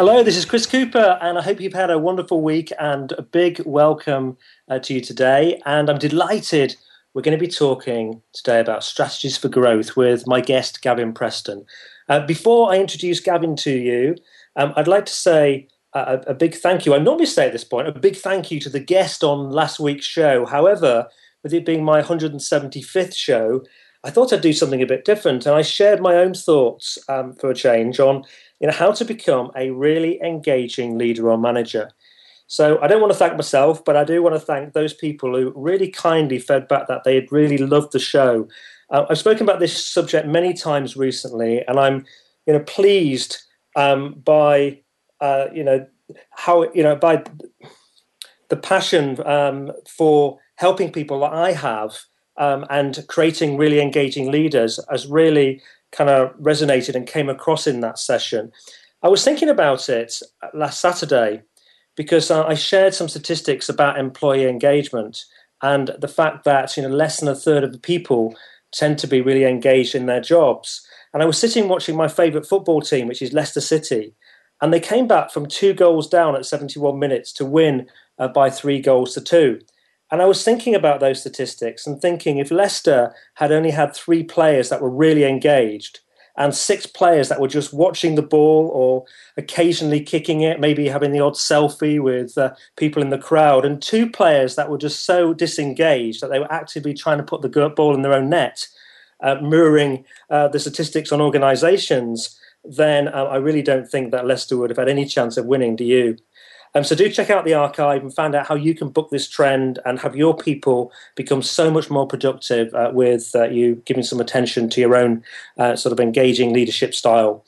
Hello, this is Chris Cooper, and I hope you've had a wonderful week and a big welcome uh, to you today. And I'm delighted we're going to be talking today about strategies for growth with my guest, Gavin Preston. Uh, before I introduce Gavin to you, um, I'd like to say a, a, big thank you. I normally say at this point, a big thank you to the guest on last week's show. However, with it being my 175th show, I thought I'd do something a bit different. And I shared my own thoughts um, for a change on you know, how to become a really engaging leader or manager. So I don't want to thank myself, but I do want to thank those people who really kindly fed back that they had really loved the show. Uh, I've spoken about this subject many times recently, and I'm, you know, pleased um, by, uh, you know, how you know by the passion um, for helping people that I have um, and creating really engaging leaders has really kind of resonated and came across in that session. I was thinking about it last Saturday because I shared some statistics about employee engagement and the fact that you know less than a third of the people tend to be really engaged in their jobs. And I was sitting watching my favourite football team, which is Leicester City, and they came back from two goals down at 71 minutes to win uh, by three goals to two. And I was thinking about those statistics and thinking if Leicester had only had three players that were really engaged and six players that were just watching the ball or occasionally kicking it, maybe having the odd selfie with uh, people in the crowd, and two players that were just so disengaged that they were actively trying to put the ball in their own net, uh, mirroring uh, the statistics on organisations, then uh, I really don't think that Leicester would have had any chance of winning. Do you? Um, so do check out the archive and find out how you can book this trend and have your people become so much more productive uh, with uh, you giving some attention to your own uh, sort of engaging leadership style.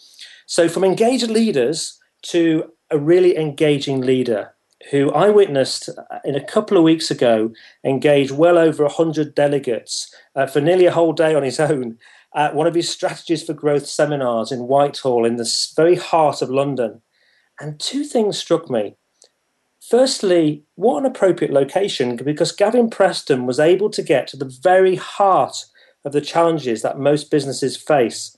So from engaged leaders to a really engaging leader who I witnessed uh, in a couple of weeks ago engage well over 100 delegates uh, for nearly a whole day on his own at one of his strategies for growth seminars in Whitehall in the very heart of London. And two things struck me. Firstly, what an appropriate location because Gavin Preston was able to get to the very heart of the challenges that most businesses face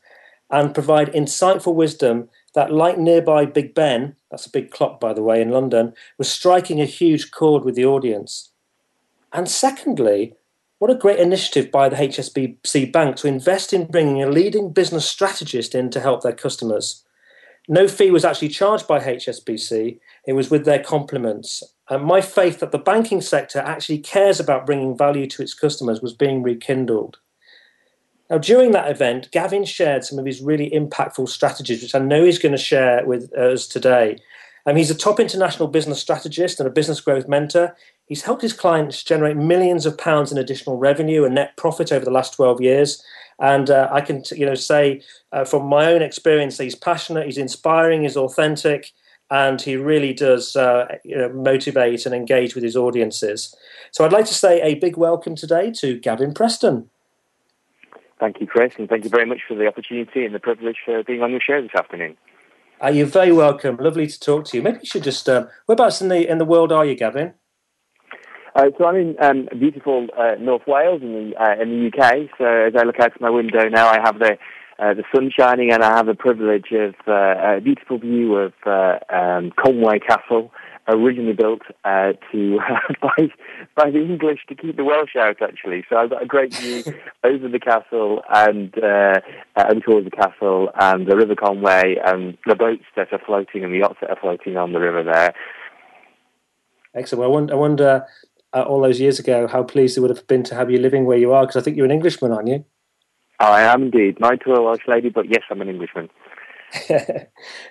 and provide insightful wisdom that, like nearby Big Ben, that's a big clock by the way in London, was striking a huge chord with the audience. And secondly, what a great initiative by the HSBC Bank to invest in bringing a leading business strategist in to help their customers. No fee was actually charged by HSBC, it was with their compliments. And my faith that the banking sector actually cares about bringing value to its customers was being rekindled. Now, during that event, Gavin shared some of his really impactful strategies, which I know he's going to share with us today. Um, he's a top international business strategist and a business growth mentor. He's helped his clients generate millions of pounds in additional revenue and net profit over the last 12 years. And uh, I can, you know, say uh, from my own experience, he's passionate, he's inspiring, he's authentic, and he really does uh, you know, motivate and engage with his audiences. So I'd like to say a big welcome today to Gavin Preston. Thank you, Chris, and thank you very much for the opportunity and the privilege for being on your show this afternoon. Uh, you're very welcome. Lovely to talk to you. Maybe you should just. Uh, whereabouts in the in the world are you, Gavin? Uh, so I'm in um, beautiful uh, North Wales in the uh, in the UK. So as I look out of my window now, I have the uh, the sun shining, and I have the privilege of uh, a beautiful view of uh, um, Conway Castle, originally built to by by the English to keep the Welsh out. Actually, so I've got a great view over the castle and over towards the castle and the River Conway and the boats that are floating and the yachts that are floating on the river there. Excellent. Well, I wonder, I wonder uh, all those years ago, how pleased it would have been to have you living where you are, because I think you're an Englishman, aren't you? I am indeed. Married to a Welsh lady, but yes, I'm an Englishman.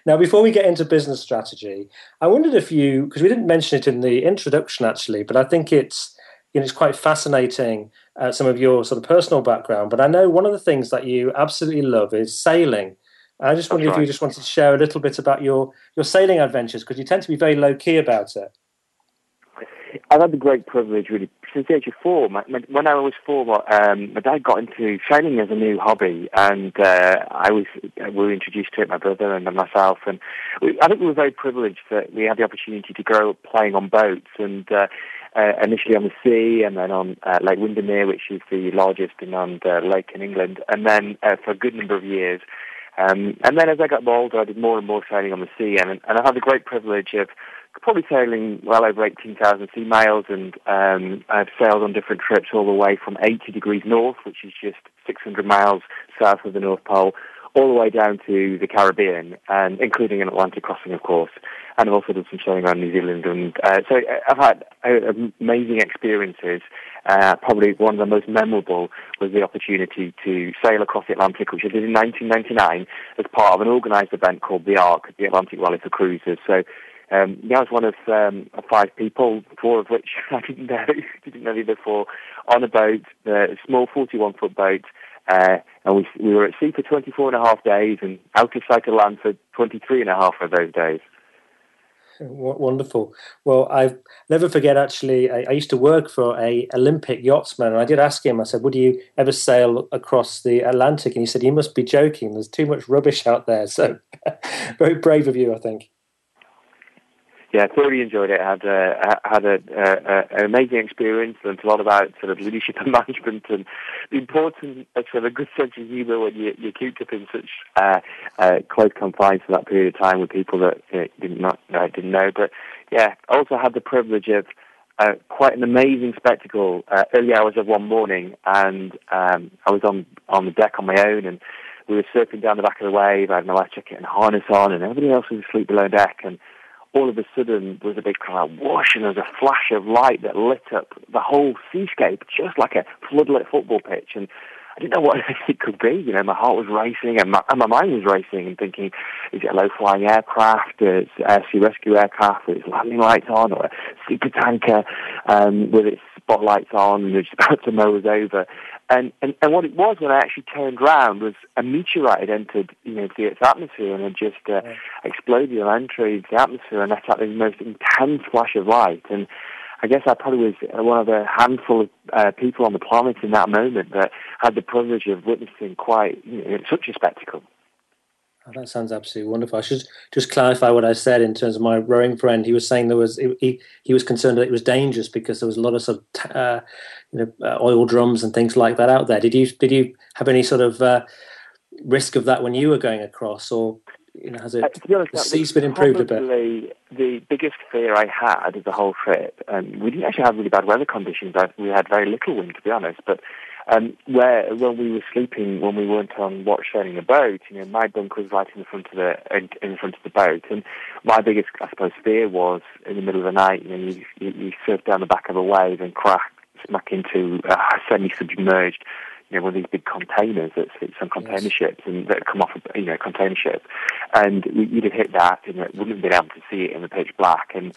now, before we get into business strategy, I wondered if you, because we didn't mention it in the introduction actually, but I think it's you know it's quite fascinating uh, some of your sort of personal background. But I know one of the things that you absolutely love is sailing. I just wondered right. if you just wanted to share a little bit about your your sailing adventures because you tend to be very low key about it. I've had the great privilege, really, since the age of four. My, my, when I was four, um, my dad got into sailing as a new hobby, and uh, I was we were introduced to it, my brother and myself. And we, I think we were very privileged that we had the opportunity to grow up playing on boats, and uh, uh, initially on the sea, and then on uh, Lake Windermere, which is the largest inland uh, lake in England, and then uh, for a good number of years. Um, and then as I got older, I did more and more sailing on the sea, and, and I had the great privilege of probably sailing well over 18,000 sea miles, and um, I've sailed on different trips all the way from 80 degrees north, which is just 600 miles south of the North Pole, all the way down to the Caribbean, and including an Atlantic crossing, of course. And I've also done some sailing around New Zealand, and uh, so uh, I've had uh, amazing experiences. Uh, probably one of the most memorable was the opportunity to sail across the Atlantic, which I did in 1999 as part of an organised event called the ARC, the Atlantic Rally for Cruisers. So um, yeah, I was one of um, five people, four of which I didn't know, didn't know before, on a boat, a small 41 foot boat, uh, and we we were at sea for 24 and a half days and out of sight of land for 23 and a half of those days. What Wonderful. Well, I never forget. Actually, I, I, used to work for a Olympic yachtsman, and I did ask him. I said, "Would you ever sail across the Atlantic?" And he said, "You must be joking. There's too much rubbish out there." So, very brave of you, I think yeah, thoroughly enjoyed it. Had uh, had a, uh, an amazing experience. Learned a lot about sort of leadership and management, and the importance of sort of a good sense of humour when you, you're cooped up in such uh, uh, close confines for that period of time with people that you know, did not uh, didn't know. But yeah, also had the privilege of uh, quite an amazing spectacle. Uh, early hours of one morning, and um, I was on on the deck on my own, and we were surfing down the back of the wave. I had my life jacket and harness on, and everybody else was asleep below deck, and all of a sudden there was a big of whoosh and there was a flash of light that lit up the whole seascape just like a floodlit football pitch. And I didn't know what it could be. You know, my heart was racing and my, and my mind was racing and thinking, is it a low-flying aircraft, it's a sea rescue aircraft with its landing lights on, or a super tanker um, with its spotlights on and it's about to mow us over. And, and, and what it was when I actually turned around was a meteorite had entered, you know, the Earth's atmosphere and had just uh, yeah. exploded and entered the atmosphere and let out this most intense flash of light. And I guess I probably was one of a handful of uh, people on the planet in that moment that had the privilege of witnessing quite you know, such a spectacle. Oh, that sounds absolutely wonderful. I should just clarify what I said in terms of my rowing friend. He was saying there was he he was concerned that it was dangerous because there was a lot of sort of uh, you know uh, oil drums and things like that out there. Did you did you have any sort of uh, risk of that when you were going across, or you know, has it uh, to be honest, the sea's been improved a bit? The biggest fear I had of the whole trip, and we didn't actually have really bad weather conditions. We had very little wind, to be honest, but um, where when we were sleeping, when we weren't on watch sailing a boat, you know, my bunk was right in the front of the in, in front of the boat, and my biggest, I suppose, fear was in the middle of the night. You know, you, you, you surf down the back of a wave and crack smack into a semi-submerged, you know, one of these big containers that sits on container yes. ships and that come off, a, you know, container ship, and you'd have hit that, and it wouldn't have been able to see it in the pitch black, and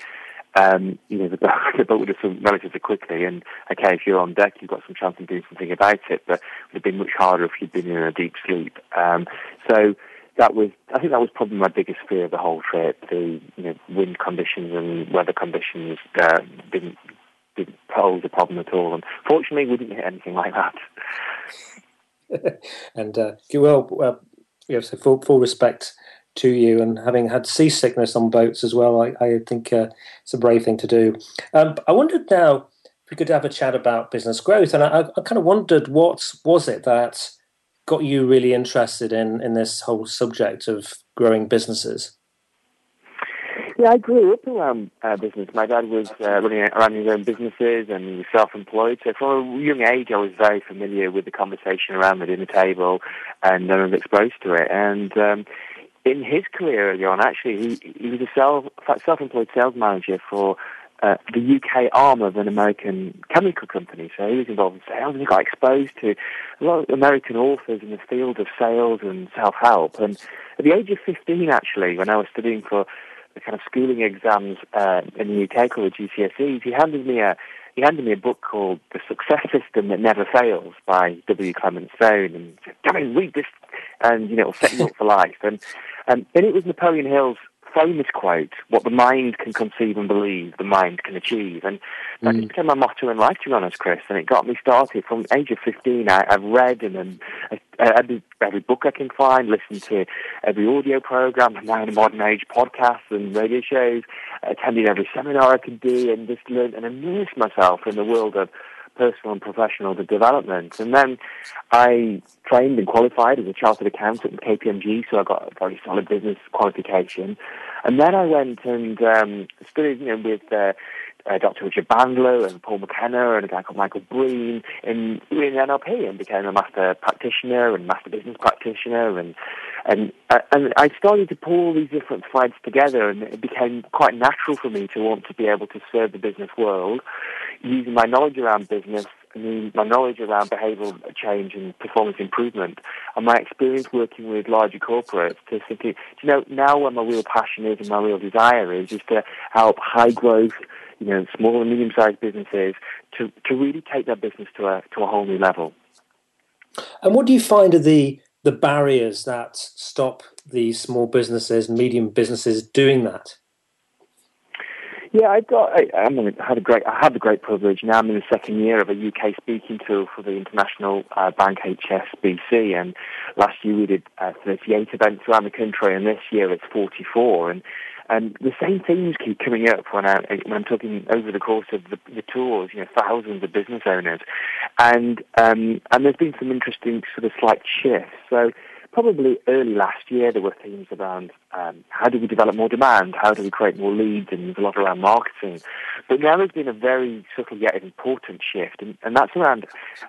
um, you know, the boat, the boat would have sunk relatively quickly. And okay, if you're on deck, you've got some chance of doing something about it, but it would have been much harder if you'd been in a deep sleep. Um, so that was, I think that was probably my biggest fear of the whole trip. The you know, wind conditions and weather conditions uh, didn't didn't pose a problem at all. And fortunately, we didn't hit anything like that. and uh, well, uh, yeah, so full, full respect to you. And having had seasickness on boats as well, I, I think uh, it's a brave thing to do. Um, I wondered now if we could have a chat about business growth, and I, I kind of wondered what was it that got you really interested in in this whole subject of growing businesses. Yeah, I grew up around uh, business. My dad was uh, running around his own businesses and he was self-employed. So from a young age, I was very familiar with the conversation around the dinner table and I was exposed to it. And um, in his career early on, actually, he, he was a self, self-employed sales manager for uh, the UK arm of an American chemical company. So he was involved in sales and he got exposed to a lot of American authors in the field of sales and self-help. And at the age of 15, actually, when I was studying for the kind of schooling exams uh, in the UK called the GCSEs, he handed me a he handed me a book called The Success System That Never Fails by W. Clement Stone and said, come read this and, you know, it'll set you up for life. And, um, and it was Napoleon Hill's famous quote, what the mind can conceive and believe, the mind can achieve. And that mm. just became my motto in life, to be honest, Chris. And it got me started from the age of 15. I, have read and, and I, every, every book I can find, listened to every audio program, and now in the modern age podcasts and radio shows, attending every seminar I could do and just learned and immersed myself in the world of personal and professional development. And then I trained and qualified as a chartered accountant at KPMG, so I got a very solid business qualification. And then I went and um, studied, you know, with uh, uh, Dr. Richard Bandler and Paul McKenna and a guy called Michael Breen in, in NLP and became a master practitioner and master business practitioner and and uh, and I started to pull all these different threads together and it became quite natural for me to want to be able to serve the business world using my knowledge around business my knowledge around behavioural change and performance improvement and my experience working with larger corporates to simply, you know, now where my real passion is and my real desire is, is to help high growth you know, small and medium-sized businesses to, to really take their business to a to a whole new level. And what do you find are the the barriers that stop these small businesses, medium businesses doing that? Yeah, I've got. I, I mean, I had a great. I had the great privilege. Now I'm in the second year of a UK speaking tour for the International uh, Bank HSBC, and last year we did uh, 38 events around the country, and this year it's 44. And and the same themes keep coming up when, I, when I'm talking over the course of the, the tours, you know, thousands of business owners. And, um, and there's been some interesting sort of slight shifts. So probably early last year, there were themes around um, how do we develop more demand, how do we create more leads, and there's a lot around marketing. But now there's been a very subtle yet important shift, and, and that's around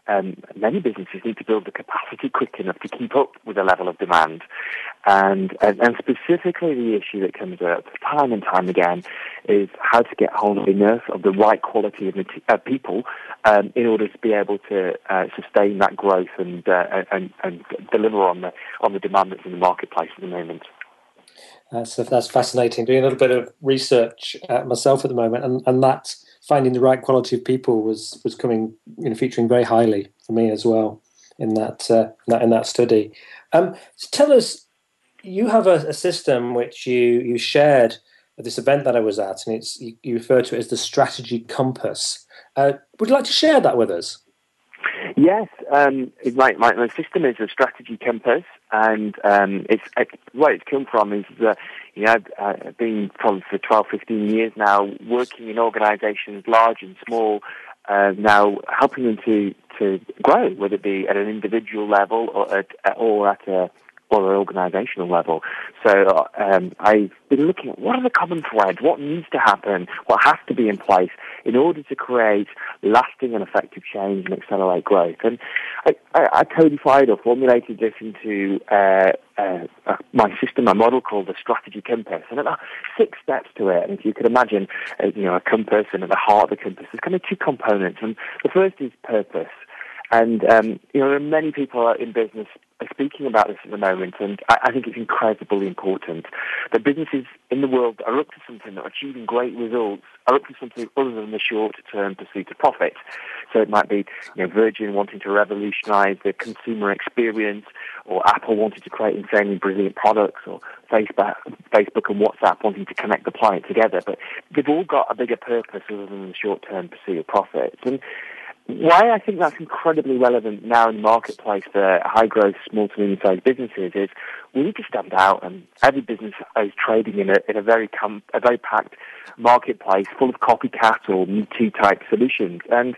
um, many businesses need to build the capacity quick enough to keep up with the level of demand. And, and, and specifically the issue that comes up time and time again is how to get hold of enough of the right quality of uh, people um, in order to be able to uh, sustain that growth and, uh, and, and deliver on the, on the demand that's in the marketplace at the moment. That's that's fascinating. Doing a little bit of research uh, myself at the moment, and, and that finding the right quality of people was was coming, you know, featuring very highly for me as well in that uh, in that study. Um, so tell us, you have a, a, system which you you shared at this event that I was at, and it's you, you refer to it as the strategy compass. Uh, would you like to share that with us? Yes, um, my, my, my system is a strategy compass, and um, it's it, where it's come from is uh, you know I've, I've been for 12, 15 years now working in organisations large and small, uh, now helping them to to grow, whether it be at an individual level or at or at a or an organisational level. So um, I've been looking at what are the common threads, what needs to happen, what has to be in place in order to create lasting and effective change and accelerate growth. And I, I, I codified or formulated this into uh, uh, my system, my model called the strategy compass, and there are six steps to it. And if you could imagine, uh, you know, a compass, and at the heart of the compass, there's kind of two components. And the first is purpose. And um, you know, there are many people in business speaking about this at the moment, and I, I, think it's incredibly important that businesses in the world are up to something, that are achieving great results, are up to something other than the short-term pursuit of profit. So it might be, you know, Virgin wanting to revolutionise the consumer experience, or Apple wanting to create insanely brilliant products, or Facebook, Facebook and WhatsApp wanting to connect the planet together. But they've all got a bigger purpose other than the short-term pursuit of profits. And why I think that's incredibly relevant now in the marketplace for high growth small to medium sized businesses is we need to stand out and every business is trading in a, in a very com- a very packed marketplace full of copycat or me too type solutions. And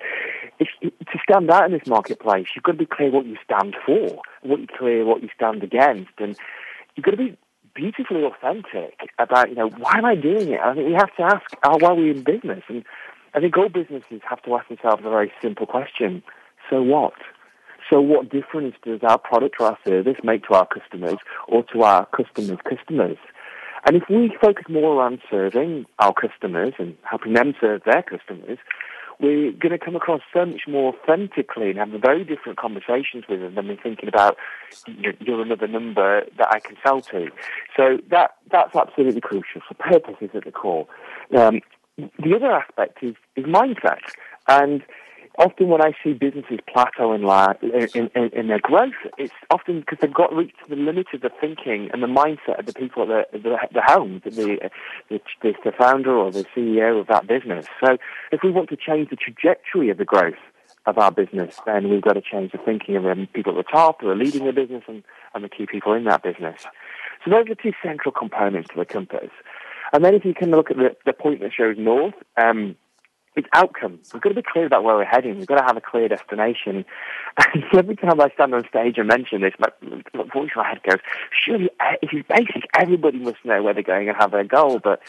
if, to stand out in this marketplace, you've got to be clear what you stand for, what you clear what you stand against, and you've got to be beautifully authentic about, you know, why am I doing it? I think we have to ask, oh, why are we in business? And I think all businesses have to ask themselves a very simple question. So what? So what difference does our product or our service make to our customers or to our customers' customers? And if we focus more on serving our customers and helping them serve their customers, we're going to come across so much more authentically and have very different conversations with them than thinking about you're another number that I can sell to. So that that's absolutely crucial. So purpose is at the core. Um, the other aspect is, is mindset. And often when I see businesses plateau in, in, in, in their growth, it's often because they've got reached the limit of the thinking and the mindset of the people at the, the, the helm, the, the, the, founder or the CEO of that business. So if we want to change the trajectory of the growth of our business, then we've got to change the thinking of the people at the top who are leading the business and, and the key people in that business. So those are the two central components to the compass. And then if you can look at the, the point that shows north, um, it's outcome. We've got to be clear about where we're heading. We've got to have a clear destination. And every time I stand on stage and mention this, my, my voice in my head goes, surely, if it's basic, everybody must know where they're going and have their goal. But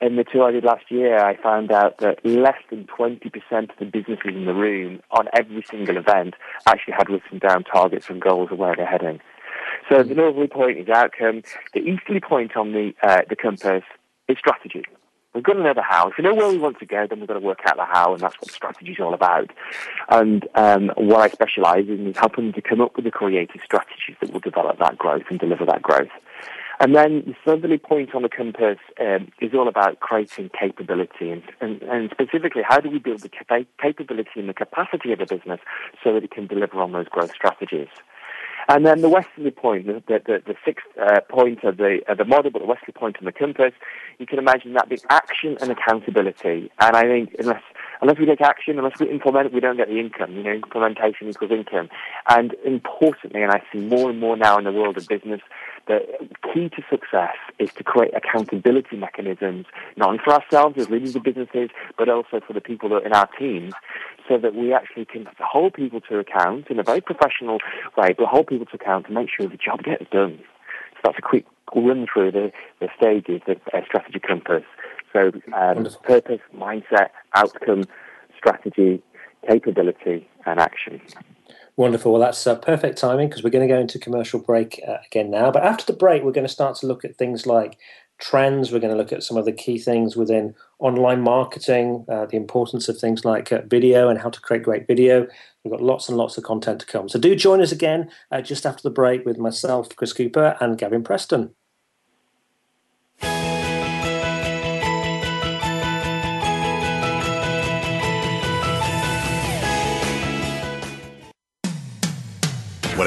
in the two I did last year, I found out that less than 20% of the businesses in the room on every single event actually had written down targets and goals of where they're heading. So the northerly point is outcome. The easterly point on the uh, the compass is strategy. We've got to know the how. If we know where we want to go, then we've got to work out the how, and that's what strategy is all about. And um, what I specialise in is helping them to come up with the creative strategies that will develop that growth and deliver that growth. And then the southerly point on the compass um, is all about creating capability and, and, and, specifically how do we build the capability and the capacity of the business so that it can deliver on those growth strategies. And then the westerly point, the, the, the sixth uh, point of the, of the model, but the westerly point on the compass, you can imagine that being action and accountability. And I think unless unless we take action, unless we implement, we don't get the income. You know, implementation equals income. And importantly, and I see more and more now in the world of business, the key to success is to create accountability mechanisms, not only for ourselves as leaders of businesses, but also for the people that are in our teams, so that we actually can hold people to account in a very professional way, but hold people to account to make sure the job gets done. So that's a quick run through the, the stages, the uh, strategy compass. So um, purpose, mindset, outcome, strategy, capability, and action. Wonderful. Well, that's uh, perfect timing because we're going to go into commercial break uh, again now. But after the break, we're going to start to look at things like trends. We're going to look at some of the key things within online marketing, uh, the importance of things like uh, video and how to create great video. We've got lots and lots of content to come. So do join us again uh, just after the break with myself, Chris Cooper, and Gavin Preston.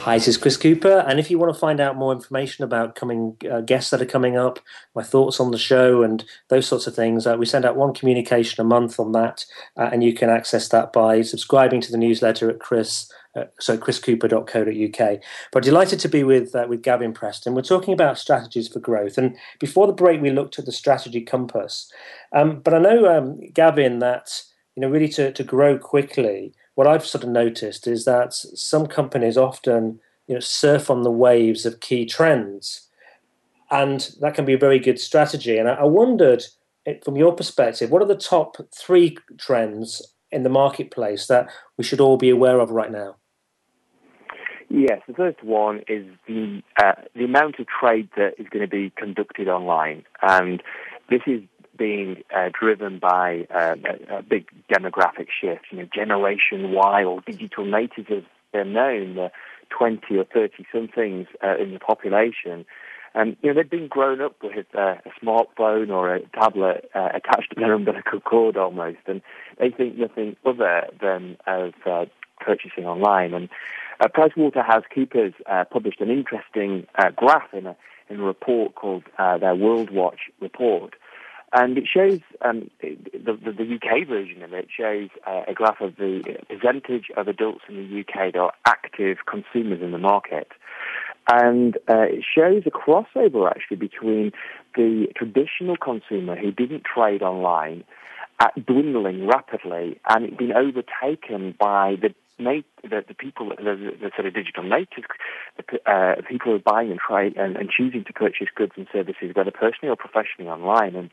Hi, this is Chris Cooper, and if you want to find out more information about coming uh, guests that are coming up, my thoughts on the show, and those sorts of things, uh, we send out one communication a month on that, uh, and you can access that by subscribing to the newsletter at chris uh, so chriscooper.co.uk. But delighted to be with uh, with Gavin Preston. We're talking about strategies for growth, and before the break, we looked at the strategy compass. Um, but I know, um, Gavin, that you know really to to grow quickly, what I've sort of noticed is that some companies often you know surf on the waves of key trends, and that can be a very good strategy. And I, I wondered, eh, from your perspective, what are the top three trends in the marketplace that we should all be aware of right now? Yes, the first one is the uh, the amount of trade that is going to be conducted online, and this is being uh, driven by uh, a, a, big demographic shift. You know, Generation Y or digital natives, as they're known, the 20 or 30 somethings uh, in the population. And you know, they've been grown up with uh, a smartphone or a tablet uh, attached to their umbilical cord almost, and they think nothing other than of uh, purchasing online. And uh, PricewaterhouseCoopers uh, published an interesting uh, graph in a, in a report called uh, their World Watch report. And it shows, um, the, the, the, UK version of it shows uh, a graph of the percentage of adults in the UK that are active consumers in the market. And uh, it shows a crossover actually between the traditional consumer who didn't trade online at dwindling rapidly and it being overtaken by the the, the people, the, the, sort of digital natives, the uh, people who are buying and trying and, and, choosing to purchase goods and services, whether personally or professionally online. And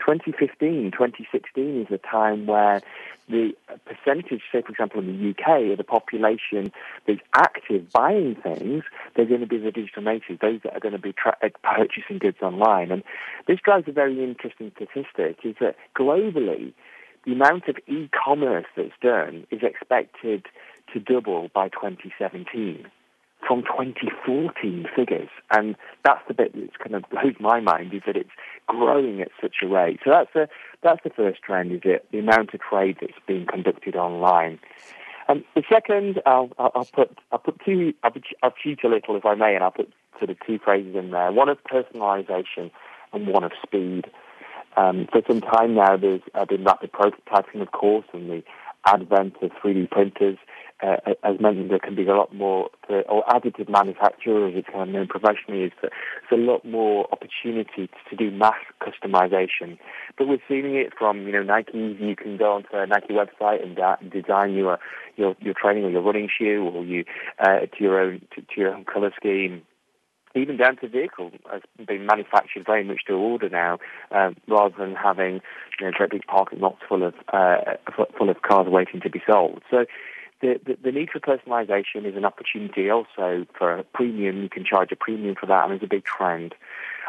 2015, 2016 is a time where the percentage, say for example in the UK, of the population that's active buying things, they're going to be the digital natives, those that are going to be tra- uh, purchasing goods online. And this drives a very interesting statistic, is that globally, the amount of e-commerce that's done is expected to double by 2017 from 2014 figures. And that's the bit that's kind of blows my mind is that it's growing at such a rate. So that's the, that's the first trend, is it? The amount of trade that's being conducted online. Um, the second, I'll, I'll, put I'll put two I'll, I'll cheat a little if I may, and I'll put sort of two phrases in there. One of personalisation and one of speed. Um, for some time now, there's uh, been rapid prototyping, of course, and the advent of 3D printers uh, that there can be a lot more, uh, or additive manufacture, as it's kind of known professionally, is that there's a lot more opportunity to do mass customization. But we're seeing it from, you know, Nike. You can go onto a Nike website and design your, your your training or your running shoe, or you uh, to your own to, to your own color scheme even down to vehicles has been manufactured very much to order now, uh, rather than having you know, great big parking lots full of uh, full of cars waiting to be sold. So. The, the, the, need for personalization is an opportunity also for a premium. You can charge a premium for that, and there's a big trend.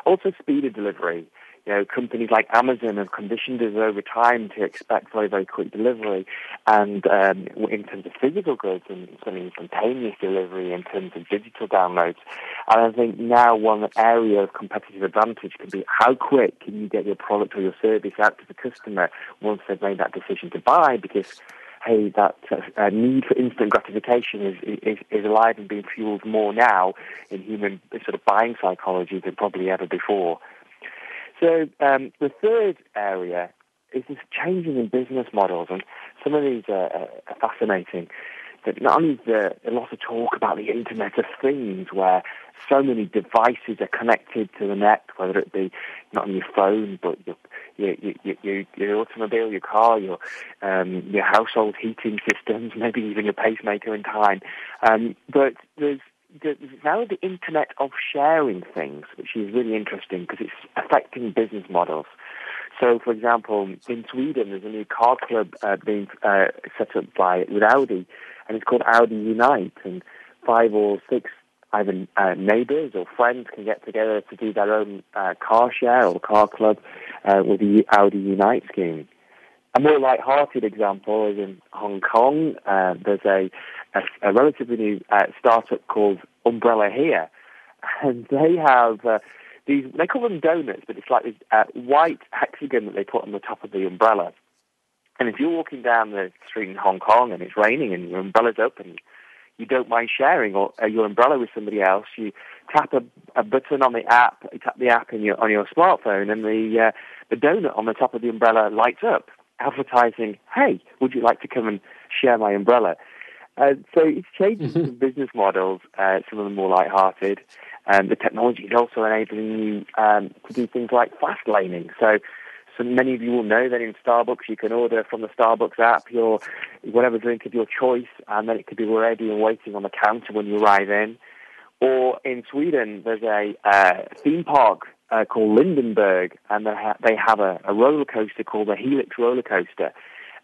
Also, speed of delivery you know, companies like Amazon have conditioned us over time to expect very, very quick delivery. And um, in terms of physical goods and something instantaneous delivery in terms of digital downloads. And I think now one area of competitive advantage can be how quick can you get your product or your service out to the customer once they've made that decision to buy because hey, that uh, need for instant gratification is, is, is alive and being fueled more now in human sort of buying psychology than probably ever before. So um, the third area is this changing in business models, and some of these are, are fascinating. That not only is there a lot of talk about the Internet of Things, where so many devices are connected to the net, whether it be not on your phone, but your your your, your, your automobile, your car, your um, your household heating systems, maybe even your pacemaker in time. Um, but there's the, now the internet of sharing things, which is really interesting because it's affecting business models. So, for example, in Sweden, there's a new car club uh, being uh, set up by with Audi, and it's called Audi Unite, and five or six either uh, neighbours or friends can get together to do their own uh, car share or car club uh, with the Audi Unite scheme. A more light-hearted example is in Hong Kong. Uh, there's a, a, a, relatively new uh, startup called Umbrella Here, and they have uh, these. They call them donuts, but it's like this uh, white hexagon that they put on the top of the umbrella. And if you're walking down the street in Hong Kong and it's raining and your umbrella's open, you don't mind sharing or, uh, your umbrella with somebody else. You tap a, a, button on the app, you tap the app in your, on your smartphone, and the uh, the donut on the top of the umbrella lights up advertising, hey, would you like to come and share my umbrella? Uh, so it's changing mm-hmm. some business models, uh, some of them more light-hearted. Um, the technology is also enabling you um, to do things like fast laning. So, so many of you will know that in Starbucks you can order from the Starbucks app your whatever drink of your choice, and then it could be ready and waiting on the counter when you arrive in. Or in Sweden, there's a uh, theme park uh, called Lindenberg, and they, ha- they have a, a roller coaster called the Helix roller coaster.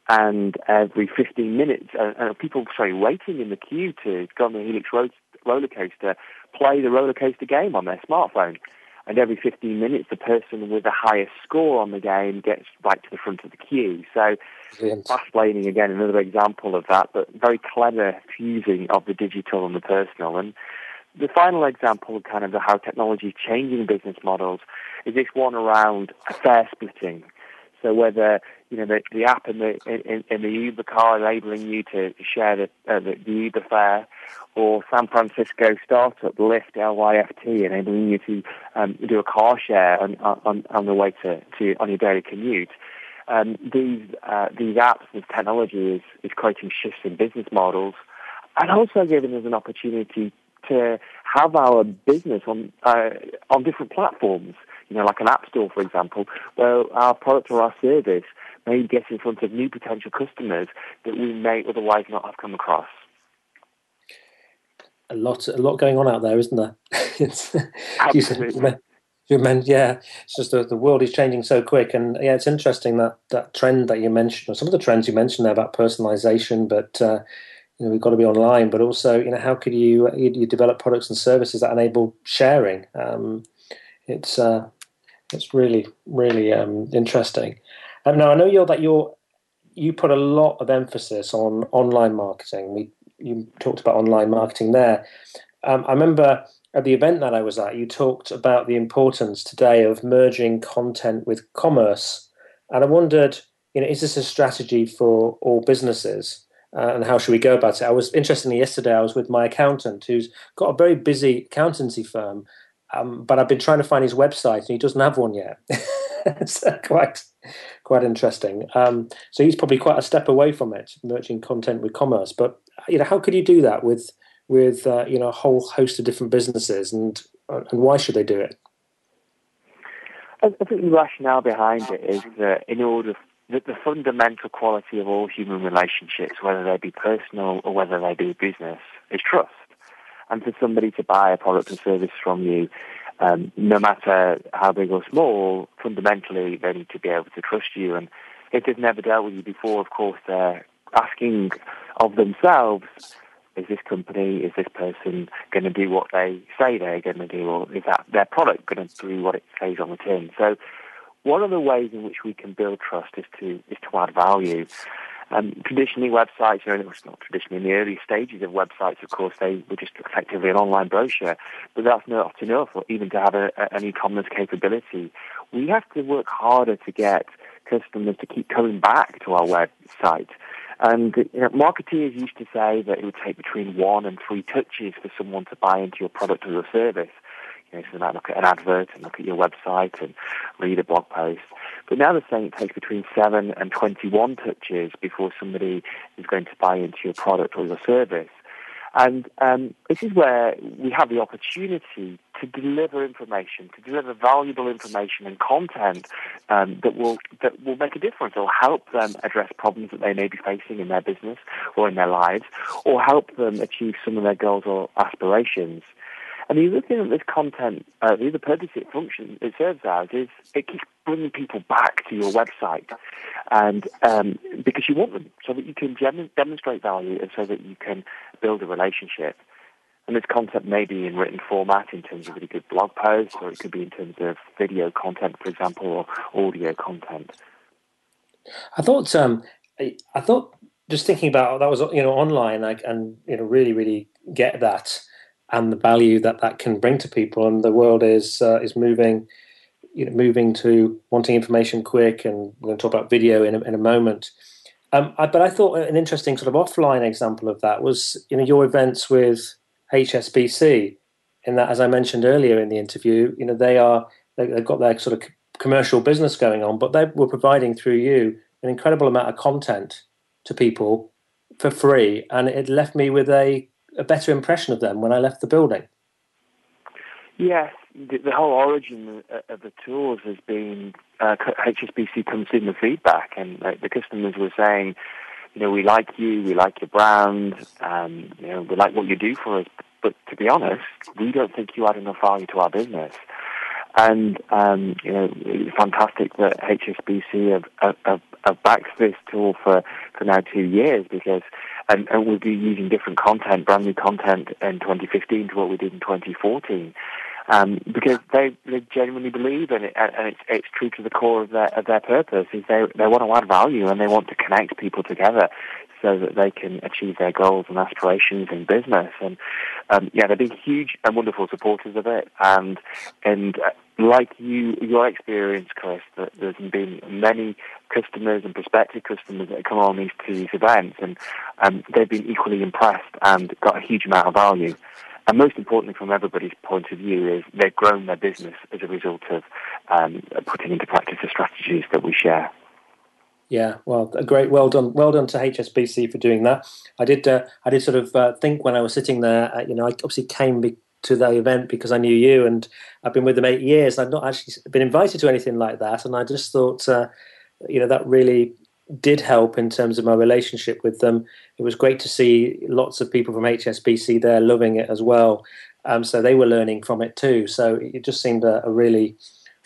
And every 15 minutes, uh, uh, people sorry waiting in the queue to go on the Helix ro- roller coaster play the roller coaster game on their smartphone. And every 15 minutes, the person with the highest score on the game gets right to the front of the queue. So, Brilliant. fast laning again, another example of that, but very clever fusing of the digital and the personal. And the final example, kind of how technology is changing business models, is this one around fare splitting. So whether you know the, the app in the in, in the Uber car enabling you to share the, uh, the, the Uber fare, or San Francisco startup Lyft LYFT enabling you to um, do a car share on, on on the way to, to on your daily commute. Um, these uh, these apps, this technology is is creating shifts in business models, and also giving us an opportunity to have our business on uh, on different platforms. You know, like an app store, for example, where our product or our service may get in front of new potential customers that we may otherwise not have come across. A lot, a lot going on out there, isn't there? Absolutely. You, meant, yeah, it's just the, the world is changing so quick, and yeah, it's interesting that that trend that you mentioned, or some of the trends you mentioned there about personalization, but uh, you know we've got to be online, but also you know how could you you, you develop products and services that enable sharing? Um, it's uh, it's really really um, interesting. Um, now I know you're that you're you put a lot of emphasis on online marketing. We you talked about online marketing there. Um, I remember at the event that I was at, you talked about the importance today of merging content with commerce, and I wondered, you know, is this a strategy for all businesses? uh, and how should we go about it? I was interestingly yesterday. I was with my accountant, who's got a very busy accountancy firm, um, but I've been trying to find his website, and he doesn't have one yet. it's uh, quite quite interesting. Um, so he's probably quite a step away from it, merging content with commerce. But you know, how could you do that with with uh, you know a whole host of different businesses, and uh, and why should they do it? I think the rationale behind it is that in order the, the fundamental quality of all human relationships, whether they be personal or whether they be business, is trust. And for somebody to buy a product or service from you, um, no matter how big or small, fundamentally they need to be able to trust you. And if they've never dealt with you before, of course, they're asking of themselves, is this company, is this person going to do what they say they're going to do, or is that their product going to do what it says on the tin? So one of the ways in which we can build trust is to is to add value. Um, traditionally, websites, know, it's not traditionally in the early stages of websites, of course, they were just effectively an online brochure, but that's not enough, or even to have a, a, an e-commerce capability. We have to work harder to get customers to keep coming back to our website. And you know, marketeers used to say that it would take between one and three touches for someone to buy into your product or your service. You know, so they might look at an advert and look at your website and read a blog post. But now they're saying it takes between 7 and 21 touches before somebody is going to buy into your product or your service. And um, this is where we have the opportunity to deliver information, to deliver valuable information and content um, that will that will make a difference or help them address problems that they may be facing in their business or in their lives, or help them achieve some of their goals or aspirations. And the other thing that this content, uh, the other purpose it functions, it serves as is it keeps bringing people back to your website, and um, because you want them, so that you can gem- demonstrate value, and so that you can build a relationship. And this content may be in written format in terms of really good blog posts, or it could be in terms of video content, for example, or audio content. I thought, um, I thought, just thinking about that was you know online, like, and you know really really get that and the value that that can bring to people. And the world is uh, is moving, you know, moving to wanting information quick. And we're going to talk about video in a, in a moment. Um, I, but I thought an interesting sort of offline example of that was you know your events with HSBC. In that, as I mentioned earlier in the interview, you know they are they've got their sort of commercial business going on, but they were providing through you an incredible amount of content to people for free, and it left me with a, a better impression of them when I left the building. Yes, the, the whole origin of the tools has been uh, HSBC consumer feedback, and uh, the customers were saying, you know, we like you, we like your brand, um, you know, we like what you do for us, but to be honest, we don't think you add enough value to our business. And um, you know, it's fantastic that HSBC have, have, have backed this tool for, for now two years because and, and we'll be using different content, brand new content in 2015 to what we did in 2014. Um, because they, they genuinely believe in it, and it's, it's true to the core of their of their purpose. Is they they want to add value and they want to connect people together so that they can achieve their goals and aspirations in business. And um, yeah, they've been huge and wonderful supporters of it. And and uh, like you, your experience, Chris, that there's been many customers and prospective customers that come on these to these events, and um, they've been equally impressed and got a huge amount of value. And most importantly, from everybody's point of view, is they've grown their business as a result of um, putting into practice the strategies that we share. Yeah, well, a great, well done, well done to HSBC for doing that. I did, uh, I did sort of uh, think when I was sitting there, uh, you know, I obviously came be- to the event because I knew you, and I've been with them eight years. I've not actually been invited to anything like that, and I just thought, uh, you know, that really did help in terms of my relationship with them. It was great to see lots of people from HSBC there loving it as well. Um, so they were learning from it too. So it just seemed a, a really,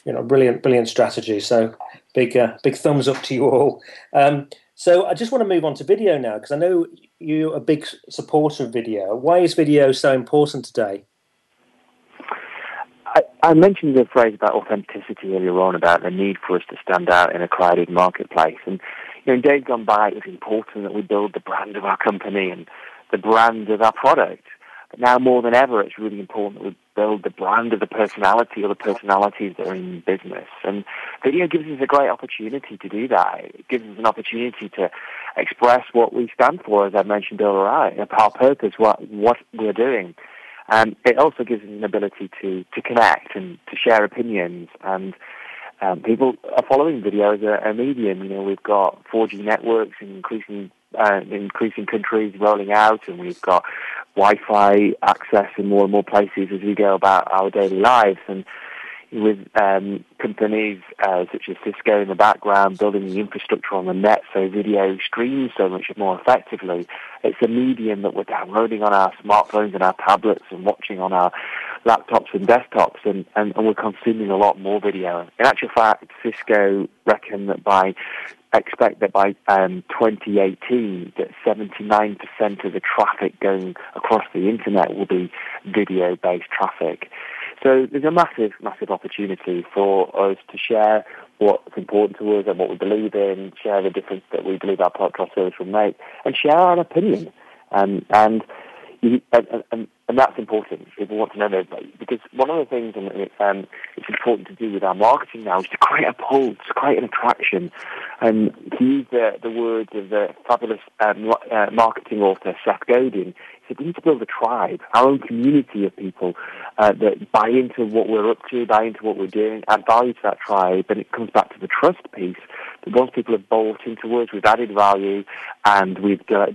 you know, brilliant, brilliant strategy. So big, uh, big thumbs up to you all. Um, so I just want to move on to video now because I know you're a big supporter of video. Why is video so important today? I, I mentioned the phrase about authenticity earlier on about the need for us to stand out in a crowded marketplace. And you know, in days gone by, it was important that we build the brand of our company and the brand of our product. But now more than ever, it's really important that we build the brand of the personality or the personalities that are in business. And video gives us a great opportunity to do that. It gives us an opportunity to express what we stand for, as I mentioned earlier, and our purpose, what, what we're doing. And it also gives us an ability to, to connect and to share opinions and um, people are following video as a, a, medium. You know, we've got 4G networks in increasing uh, increasing countries rolling out, and we've got Wi-Fi access in more and more places as we go about our daily lives. And with um, companies uh, such as Cisco in the background building the infrastructure on the net so video streams so much more effectively. It's a medium that we're downloading on our smartphones and our tablets and watching on our laptops and desktops and, and, and we're consuming a lot more video. In actual fact, Cisco reckon that by expect that by um, 2018 that 79% of the traffic going across the internet will be video-based traffic. So there's a massive, massive opportunity for us to share what's important to us and what we believe in, share the difference that we believe our product or service will make, and share our opinion. Um, and, and, and, and, that's important. People want to know that because one of the things and um, it's important to do with our marketing now is to create a pull, to create an attraction, and to use the, the words of the fabulous um, uh, marketing author Seth Godin He said we need to build a tribe, our own community of people uh, that buy into what we're up to, buy into what we're doing, add value to that tribe. And it comes back to the trust piece. That once people have bought into us, we've added value, and we've uh,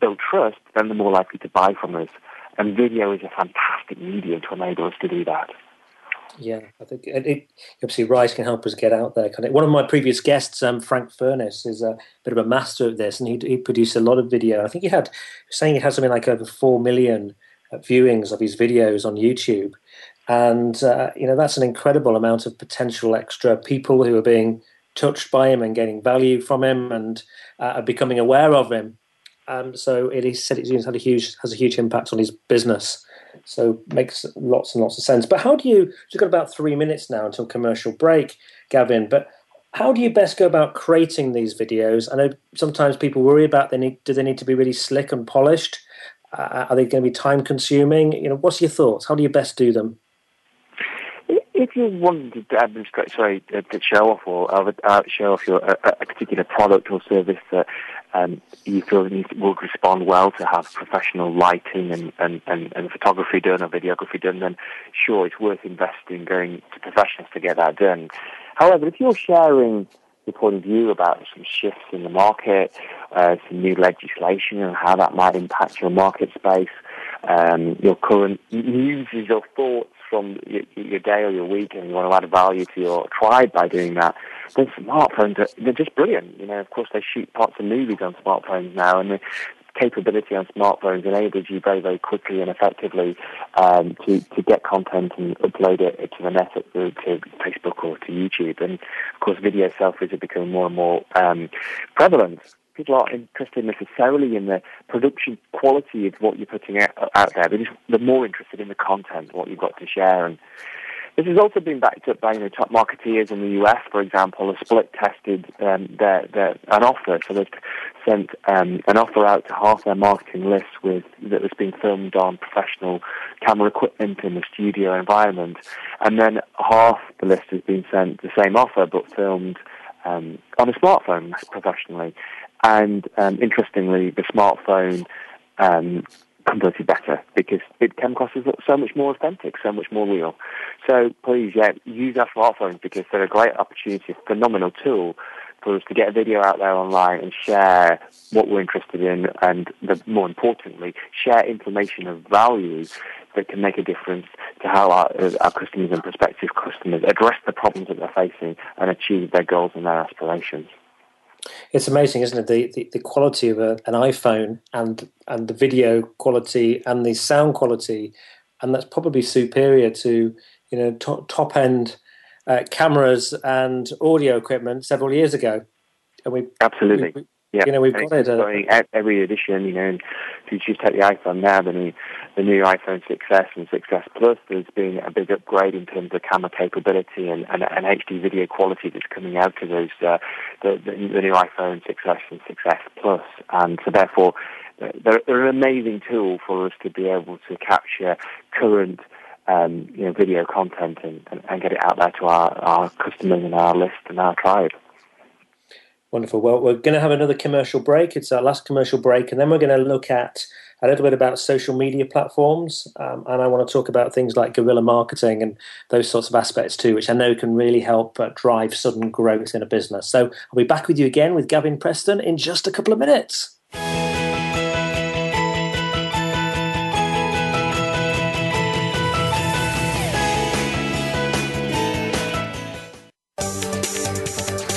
built trust, then they're more likely to buy from us. And video is a fantastic medium to enable us to do that. Yeah, I think it, obviously Rise can help us get out there. One of my previous guests, um, Frank Furness, is a bit of a master of this, and he, he produced a lot of video. I think he had saying he had something like over four million uh, viewings of his videos on YouTube, and uh, you know that's an incredible amount of potential extra people who are being touched by him and getting value from him and uh, becoming aware of him. Um, so it, said it had a huge has a huge impact on his business. So makes lots and lots of sense. But how do you? We've got about three minutes now until commercial break, Gavin. But how do you best go about creating these videos? I know sometimes people worry about they need. Do they need to be really slick and polished? Uh, are they going to be time consuming? You know, what's your thoughts? How do you best do them? If you wanted to demonstrate, sorry, uh, to show off or uh, show off your a, a particular product or service that um, you feel needs, will respond well to have professional lighting and, and, and, and photography done or videography done, then sure, it's worth investing going to professionals to get that done. However, if you're sharing your point of view about some shifts in the market, uh, some new legislation and how that might impact your market space, um, your current news or thoughts from your, your, day or your week, and you want to add value to your tribe by doing that, then smartphones are they're just brilliant. You know, of course, they shoot parts of movies on smartphones now, and the capability on smartphones enables you very, very quickly and effectively um, to, to get content and upload it to the net, to Facebook or to YouTube. And of course, video selfies are becoming more and more um, prevalent people aren't interested necessarily in the production quality of what you're putting out, out there. They're, just, they're more interested in the content, what you've got to share. And this has also been backed up by you know, top marketeers in the US, for example, have split tested um, their, their, an offer. So they've sent um, an offer out to half their marketing list with that was being filmed on professional camera equipment in the studio environment, and then half the list has been sent the same offer but filmed um, on a smartphone professionally. And um, interestingly, the smartphone um, converted better because it came across as so much more authentic, so much more real. So please, yeah, use our smartphones because they're a great opportunity, a phenomenal tool for us to get a video out there online and share what we're interested in, and the, more importantly, share information of value that can make a difference to how our, our customers and prospective customers address the problems that they're facing and achieve their goals and their aspirations. It's amazing, isn't it? The the, the quality of a, an iPhone and and the video quality and the sound quality, and that's probably superior to you know top, top end uh, cameras and audio equipment several years ago. And we absolutely. We, yeah, you know we've got it. Uh, every edition, you know, and if you just take the iPhone now, the new the new iPhone 6s and 6s Plus, there's been a big upgrade in terms of camera capability and, and, and HD video quality that's coming out of those uh, the, the, the new iPhone 6s and 6s Plus, and so therefore uh, they're, they're an amazing tool for us to be able to capture current um, you know, video content and, and, and, get it out there to our, our customers and our list and our tribe. Wonderful. Well, we're going to have another commercial break. It's our last commercial break, and then we're going to look at a little bit about social media platforms. Um, and I want to talk about things like guerrilla marketing and those sorts of aspects too, which I know can really help uh, drive sudden growth in a business. So I'll be back with you again with Gavin Preston in just a couple of minutes.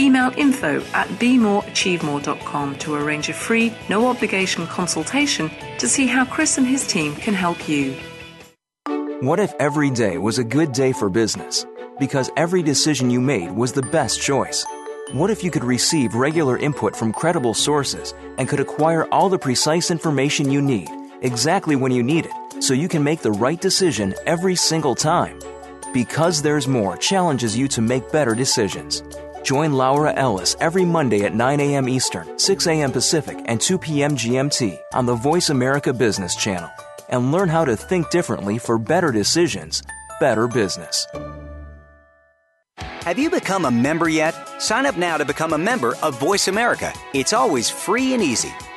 Email info at bemoreachievemore.com to arrange a free, no obligation consultation to see how Chris and his team can help you. What if every day was a good day for business? Because every decision you made was the best choice. What if you could receive regular input from credible sources and could acquire all the precise information you need exactly when you need it so you can make the right decision every single time? Because There's More challenges you to make better decisions. Join Laura Ellis every Monday at 9 a.m. Eastern, 6 a.m. Pacific, and 2 p.m. GMT on the Voice America Business Channel and learn how to think differently for better decisions, better business. Have you become a member yet? Sign up now to become a member of Voice America. It's always free and easy.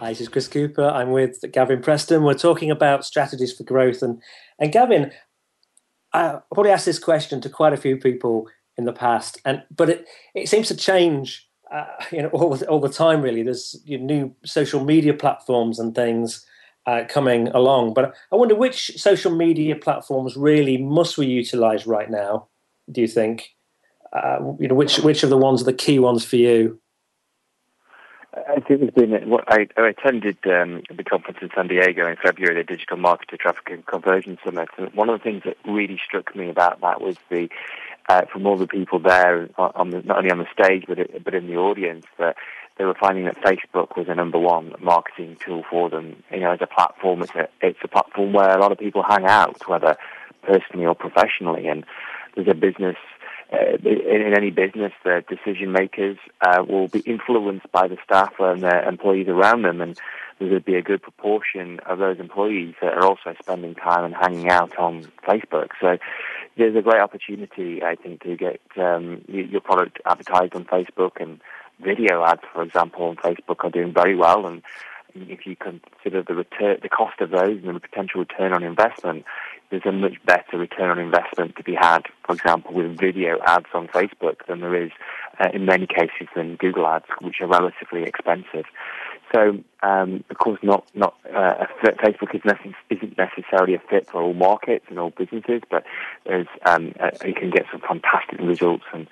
Hi, this is Chris Cooper. I'm with Gavin Preston. We're talking about strategies for growth. And, and Gavin, I probably asked this question to quite a few people in the past, and but it, it seems to change uh, you know all, all the time. Really, there's new social media platforms and things uh, coming along. But I wonder which social media platforms really must we utilize right now? Do you think? Uh, you know, which which of the ones are the key ones for you? I think there's been. I, I attended um, the conference in San Diego in February, the Digital Marketer Traffic and Conversion Summit. And one of the things that really struck me about that was the, uh, from all the people there, on the, not only on the stage but but in the audience, that they were finding that Facebook was a number one marketing tool for them. You know, as a platform, it's a it's a platform where a lot of people hang out, whether personally or professionally, and there's a business uh, in, any business, the decision makers uh, will be influenced by the staff and the employees around them, and there would be a good proportion of those employees that are also spending time and hanging out on Facebook. So there's a great opportunity, I think, to get um, your product advertised on Facebook, and video ads, for example, on Facebook are doing very well, and if you consider the return, the cost of those and the potential return on investment, there's a much better return on investment to be had, for example, with video ads on Facebook than there is uh, in many cases than Google ads, which are relatively expensive. So, um, of course, not not uh, Facebook is isn't necessarily a fit for all markets and all businesses, but um, uh, you can get some fantastic results and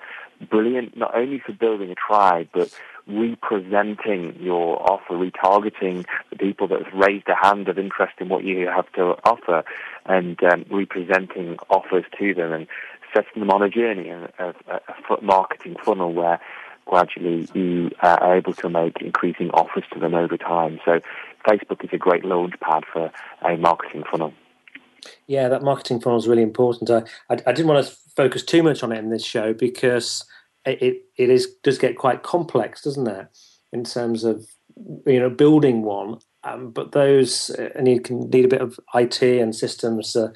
brilliant not only for building a tribe, but representing your offer, retargeting the people that have raised a hand of interest in what you have to offer, and um, representing offers to them and setting them on a journey, a, a, a marketing funnel where gradually you are able to make increasing offers to them over time. So Facebook is a great launch pad for a marketing funnel. Yeah, that marketing funnel is really important. I, I, I didn't want to focus too much on it in this show because it it is does get quite complex, doesn't it, in terms of you know building one. Um, but those and you can need a bit of IT and systems uh,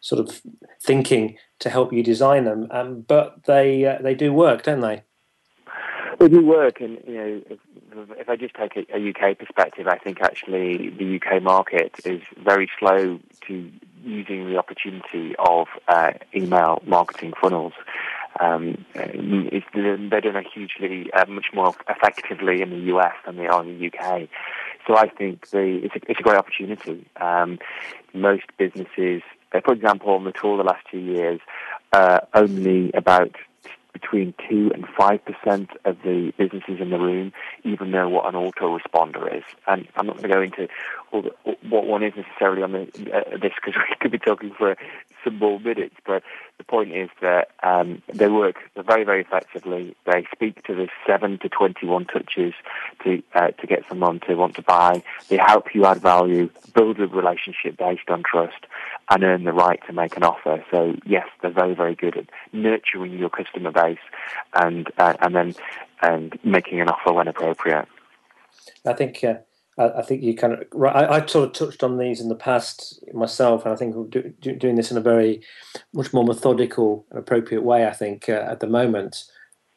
sort of thinking to help you design them. Um, but they uh, they do work, don't they? They do work, and you know, if, if I just take a, a, UK perspective, I think actually the UK market is very slow to using the opportunity of uh, email marketing funnels. Um, they're doing hugely, uh, much more effectively in the US than they are in the UK. So I think the, it's, a, it's a great opportunity. Um, most businesses, uh, for example, on the tour the last two years, uh, only about between 2 and 5% of the businesses in the room even know what an autoresponder is. And I'm not going to go into what one is necessarily on the, uh, this because we could be talking for some more minutes, but the point is that um, they work very, very effectively. They speak to the 7 to 21 touches to, uh, to get someone to want to buy. They help you add value, build a relationship based on trust, and earn the right to make an offer. So, yes, they're very, very good at nurturing your customer base and, uh, and then and making an offer when appropriate. I think I, think you kind of I, I, sort of touched on these in the past myself, and I think we're do, do, doing this in a very much more methodical and appropriate way. I think uh, at the moment,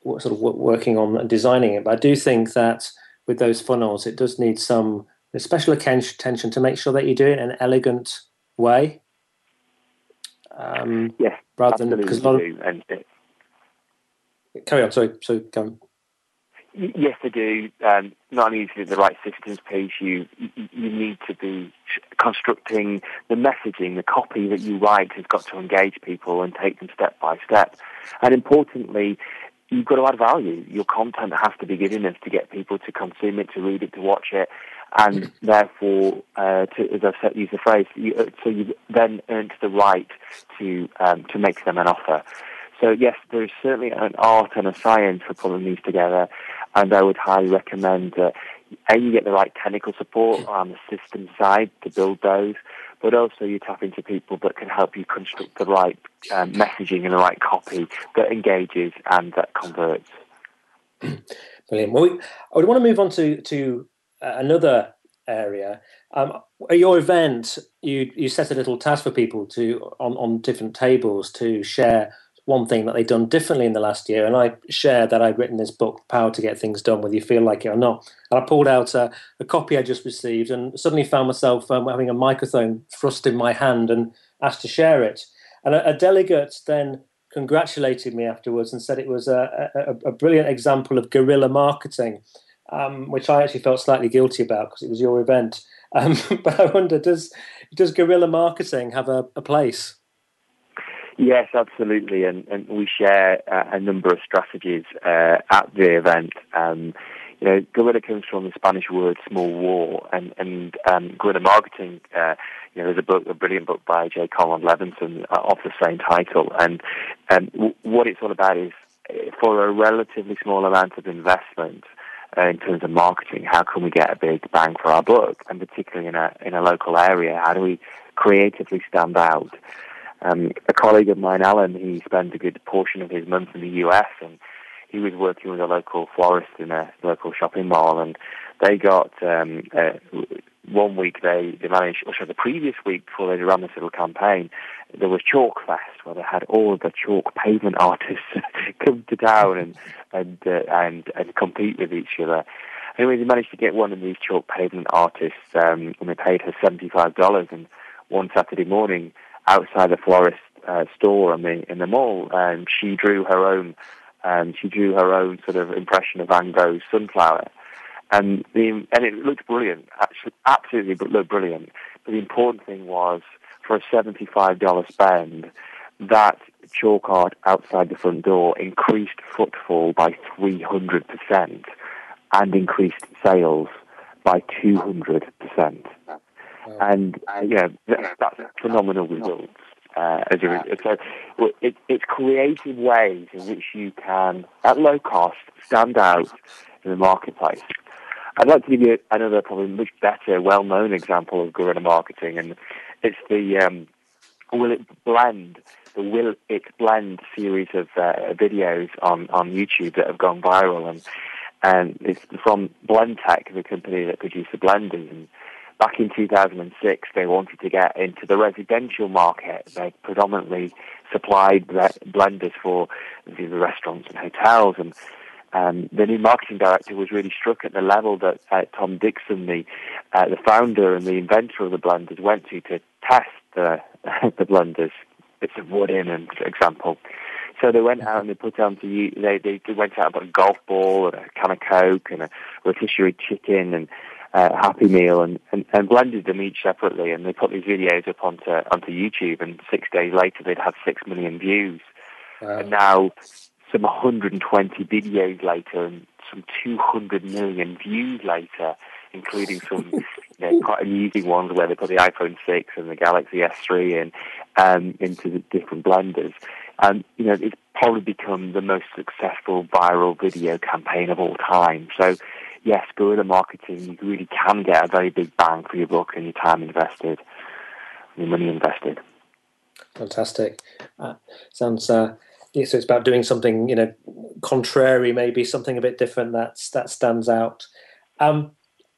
sort of working on and designing it. But I do think that with those funnels, it does need some special attention to make sure that you do it in an elegant way. Um, yes, rather than because a lot of, and, carry on. Sorry, so go on. Yes, they do. Um, not only is it the right systems piece, you you need to be constructing the messaging, the copy that you write has got to engage people and take them step by step. And importantly, you've got to add value. Your content has to be good enough to get people to consume it, to read it, to watch it, and therefore, uh, to, as I've said, use the phrase, you, uh, so you then earned the right to um, to make them an offer. So yes, there's certainly an art and a science for pulling these together, and I would highly recommend that a you get the right technical support on the system side to build those, but also you tap into people that can help you construct the right um, messaging and the right copy that engages and that converts. Brilliant. Well, I would want to move on to to uh, another area. Um, at your event, you you set a little task for people to on on different tables to share one thing that they've done differently in the last year. And I shared that I'd written this book, Power to Get Things Done, whether you feel like it or not. And I pulled out a, a copy I just received and suddenly found myself um, having a microphone thrust in my hand and asked to share it. And a, a delegate then congratulated me afterwards and said it was a, a, brilliant example of guerrilla marketing, um, which I actually felt slightly guilty about because it was your event. Um, but I wonder, does does guerrilla marketing have a place? Yes, absolutely, and, and we share uh, a number of strategies uh, at the event. Um, you know, guerrilla comes from the Spanish word "small war," and and um, guerrilla marketing. Uh, you know, there's a book, a brilliant book by Jay Conrad Levinson uh, of the same title, and um, w- what it's all about is uh, for a relatively small amount of investment. Uh, in terms of marketing, how can we get a big bang for our buck, and particularly in a in a local area, how do we creatively stand out? Um, a colleague of mine, Alan, he spent a good portion of his month in the US, and he was working with a local florist in a local shopping mall, and they got um, uh, one week they, they managed, or sorry, the previous week before they ran this little campaign, there was Chalk Fest where they had all of the chalk pavement artists come to town and and uh, and and compete with each other. Anyway, they managed to get one of these chalk pavement artists, um, and they paid her seventy five dollars. And one Saturday morning, outside the florist uh, store in the in the mall, and she drew her own. Um, she drew her own sort of impression of Van Gogh's sunflower, and the and it looked brilliant. Actually, absolutely looked brilliant. But the important thing was for a seventy-five dollar spend, that chalk art outside the front door increased footfall by three hundred percent, and increased sales by two hundred percent. And yeah, that's phenomenal results. Uh, as a, so it, it's creative ways in which you can, at low cost, stand out in the marketplace. I'd like to give you another, probably much better, well-known example of guerrilla marketing, and it's the um, Will It Blend, the Will It Blend series of uh, videos on, on YouTube that have gone viral, and and it's from Blendtec, the company that produces the blenders, and back in 2006, they wanted to get into the residential market. They predominantly supplied blenders for the restaurants and hotels. And um, the new marketing director was really struck at the level that uh, Tom Dickson, the uh, the founder and the inventor of the blenders, went to to test the the blenders. Bits of wood in, and, for example. So they went out and they put onto they they went out about a golf ball and a can of coke and a rotisserie chicken and uh, Happy Meal and, and, and blended them each separately, and they put these videos up onto onto YouTube. And six days later, they'd had six million views. Wow. And now, some 120 videos later, and some 200 million views later, including some you know, quite amusing ones where they put the iPhone 6 and the Galaxy S3 in um, into the different blenders. And you know, it's probably become the most successful viral video campaign of all time. So yes, guerrilla marketing, you really can get a very big bang for your buck and your time invested, your money invested. Fantastic. Uh, sounds. Uh, yeah, so it's about doing something, you know, contrary, maybe something a bit different that's that stands out. Um,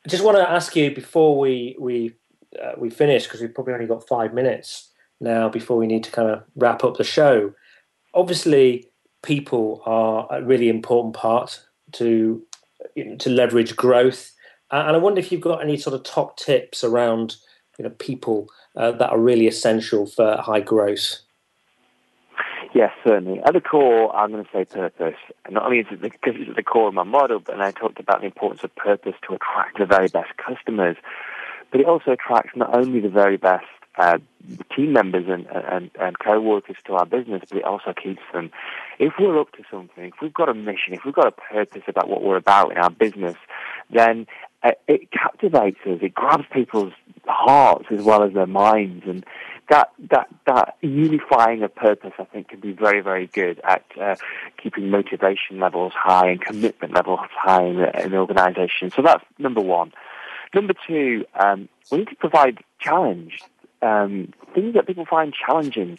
I just want to ask you before we we uh, we finish because we've probably only got five minutes now before we need to kind of wrap up the show. Obviously, people are a really important part to to leverage growth. Uh, and I wonder if you've got any sort of top tips around you know people uh, that are really essential for high growth. Yes, certainly. At the core, I'm going to say purpose. And not only is it because it's at the core of my model, but I talked about the importance of purpose to attract the very best customers. But it also attracts not only the very best uh, team members and, and, and co-workers to our business, but it also keeps them. If we're up to something, if we've got a mission, if we've got a purpose about what we're about in our business, then uh, it captivates us. It grabs people's hearts as well as their minds, and that that that unifying of purpose, I think, can be very very good at uh, keeping motivation levels high and commitment levels high in, in the organisation. So that's number one. Number two, um, we need to provide challenge um, things that people find challenging.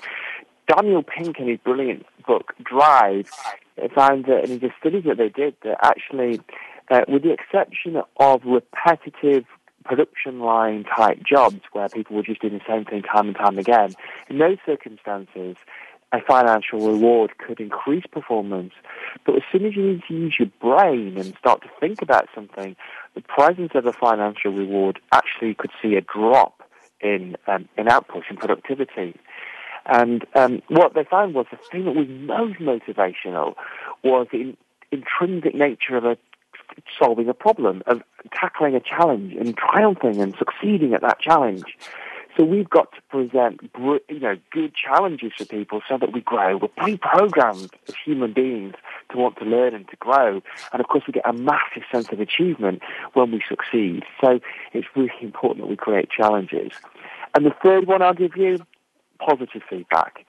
Daniel Pink, in his brilliant book Drive, found that in the studies that they did that actually, uh, with the exception of repetitive production line type jobs where people were just doing the same thing time and time again, in those circumstances, a financial reward could increase performance. But as soon as you need to use your brain and start to think about something, the presence of a financial reward actually could see a drop in um, in output and productivity. And um, what they found was the thing that was most motivational was the intrinsic nature of a solving a problem, of tackling a challenge and triumphing and succeeding at that challenge. So we've got to present, you know, good challenges for people so that we grow. We're pre-programmed as human beings to want to learn and to grow. And of course, we get a massive sense of achievement when we succeed. So it's really important that we create challenges. And the third one I'll give you, positive feedback.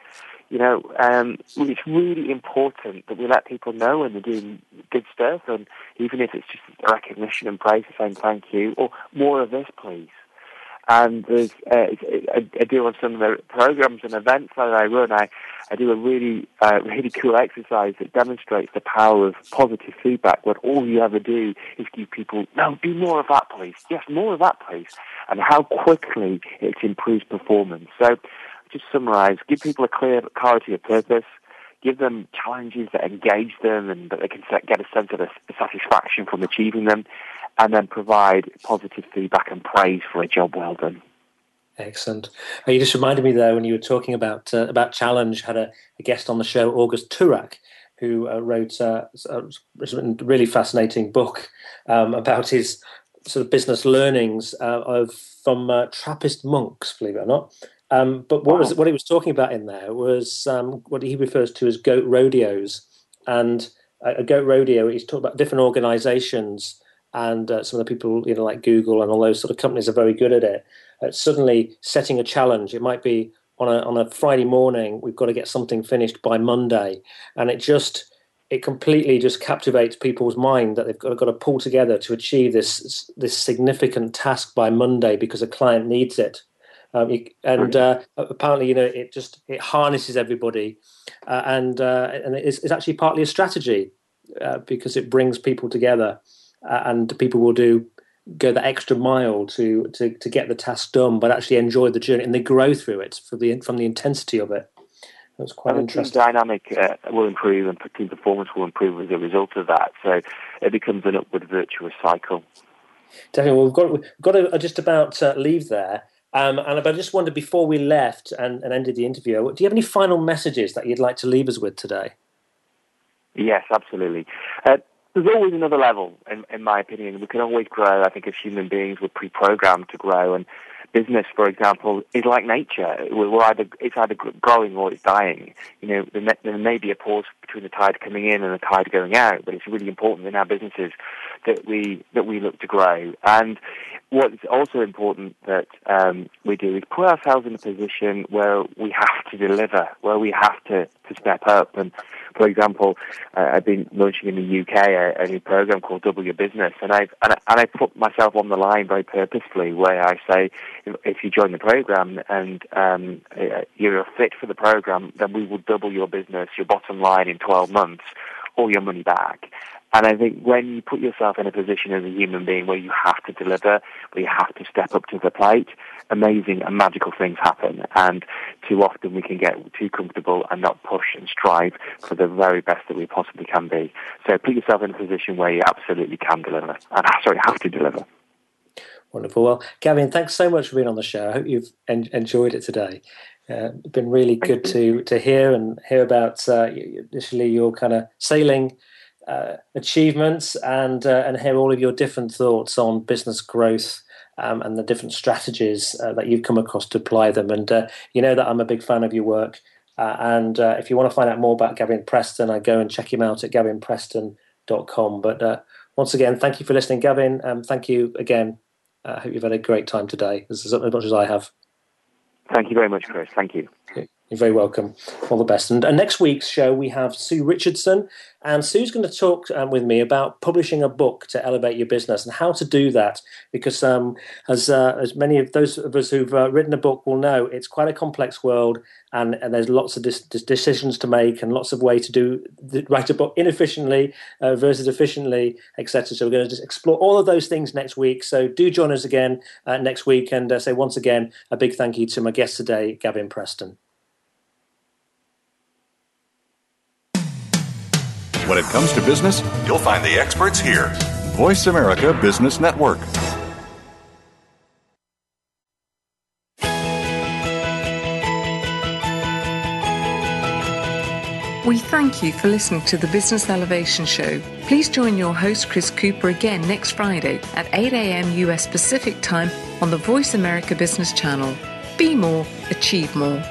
You know, um, it's really important that we let people know when they're doing good stuff, and even if it's just recognition and praise, saying thank you, or more of this, please. And there's, uh, I, I do on some of the programs and events that I run, I, I do a really, uh, really cool exercise that demonstrates the power of positive feedback, where all you ever do is give people, no, do more of that, please. Yes, more of that, please. And how quickly it improves performance. So, just summarize, give people a clear clarity of purpose, give them challenges that engage them and that they can get a sense of a satisfaction from achieving them, and then provide positive feedback and praise for a job well done. Excellent. Uh, you just reminded me there when you were talking about uh, about challenge. Had a, a, guest on the show, August Turak, who uh, wrote uh, a really fascinating book um, about his sort of business learnings uh, of from uh, Trappist monks, believe it or not. Um, but what wow. was what he was talking about in there was um, what he refers to as goat rodeos, and a goat rodeo. He's talking about different organisations and uh, some of the people, you know, like Google and all those sort of companies are very good at it. Uh, suddenly setting a challenge. It might be on a on a Friday morning. We've got to get something finished by Monday, and it just it completely just captivates people's mind that they've got, got to pull together to achieve this this significant task by Monday because a client needs it. Um, and uh, apparently, you know, it just it harnesses everybody, uh, and uh, and it's, it's, actually partly a strategy uh, because it brings people together uh, and people will do go the extra mile to, to to get the task done, but actually enjoy the journey and they grow through it for the from the intensity of it. That's quite and interesting. The team dynamic uh, will improve and team performance will improve as a result of that. So it becomes an upward virtuous cycle. Definitely. Well, we've got we've got to just about uh, leave there. Um, and I just wondered before we left and, and ended the interview, do you have any final messages that you'd like to leave us with today? Yes, absolutely. Uh, there's always another level, in, in my opinion. We can always grow. I think as human beings, we're pre-programmed to grow, and business, for example, is like nature. We're either it's either growing or it's dying. You know, there, may be a pause between the tide coming in and the tide going out, but it's really important in our businesses that we that we look to grow. And what's also important that um, we do is put ourselves in a position where we have to deliver, where we have to, to step up. And for example, uh, I've been launching in the UK a, a, new program called Double Your Business, and I've and I, and I put myself on the line very purposefully, where I say, if you join the program and um, uh, you're a fit for the program, then we will double your business, your bottom line in 12 months, or your money back. And I think when you put yourself in a position as a human being where you have to deliver, where you have to step up to the plate, amazing and magical things happen. And too often we can get too comfortable and not push and strive for the very best that we possibly can be. So put yourself in a position where you absolutely can deliver, and sorry, have to deliver. Wonderful. Well, Gavin, thanks so much for being on the show. I hope you've en- enjoyed it today. Uh, it's been really good to to hear and hear about uh, initially your kind of sailing uh, achievements and uh, and hear all of your different thoughts on business growth um, and the different strategies uh, that you've come across to apply them. And uh, you know that I'm a big fan of your work. Uh, and uh, if you want to find out more about Gavin Preston, I go and check him out at gavinpreston.com. But once again, thank you for listening, Gavin. Um, thank you again. I hope you've had a great time today, as, as much as I have. Thank you very much, Chris. Thank you. You're very welcome. All the best. And, and next week's show, we have Sue Richardson. And Sue's going to talk um, with me about publishing a book to elevate your business and how to do that. Because um, as uh, as many of those of us who've uh, written a book will know, it's quite a complex world, and, and there's lots of dis- decisions to make and lots of way to do write a book inefficiently uh, versus efficiently, etc. So we're going to just explore all of those things next week. So do join us again uh, next week, and uh, say once again a big thank you to my guest today, Gavin Preston. When it comes to business, you'll find the experts here. Voice America Business Network. We thank you for listening to the Business Elevation Show. Please join your host, Chris Cooper, again next Friday at 8 a.m. US Pacific Time on the Voice America Business Channel. Be more, achieve more.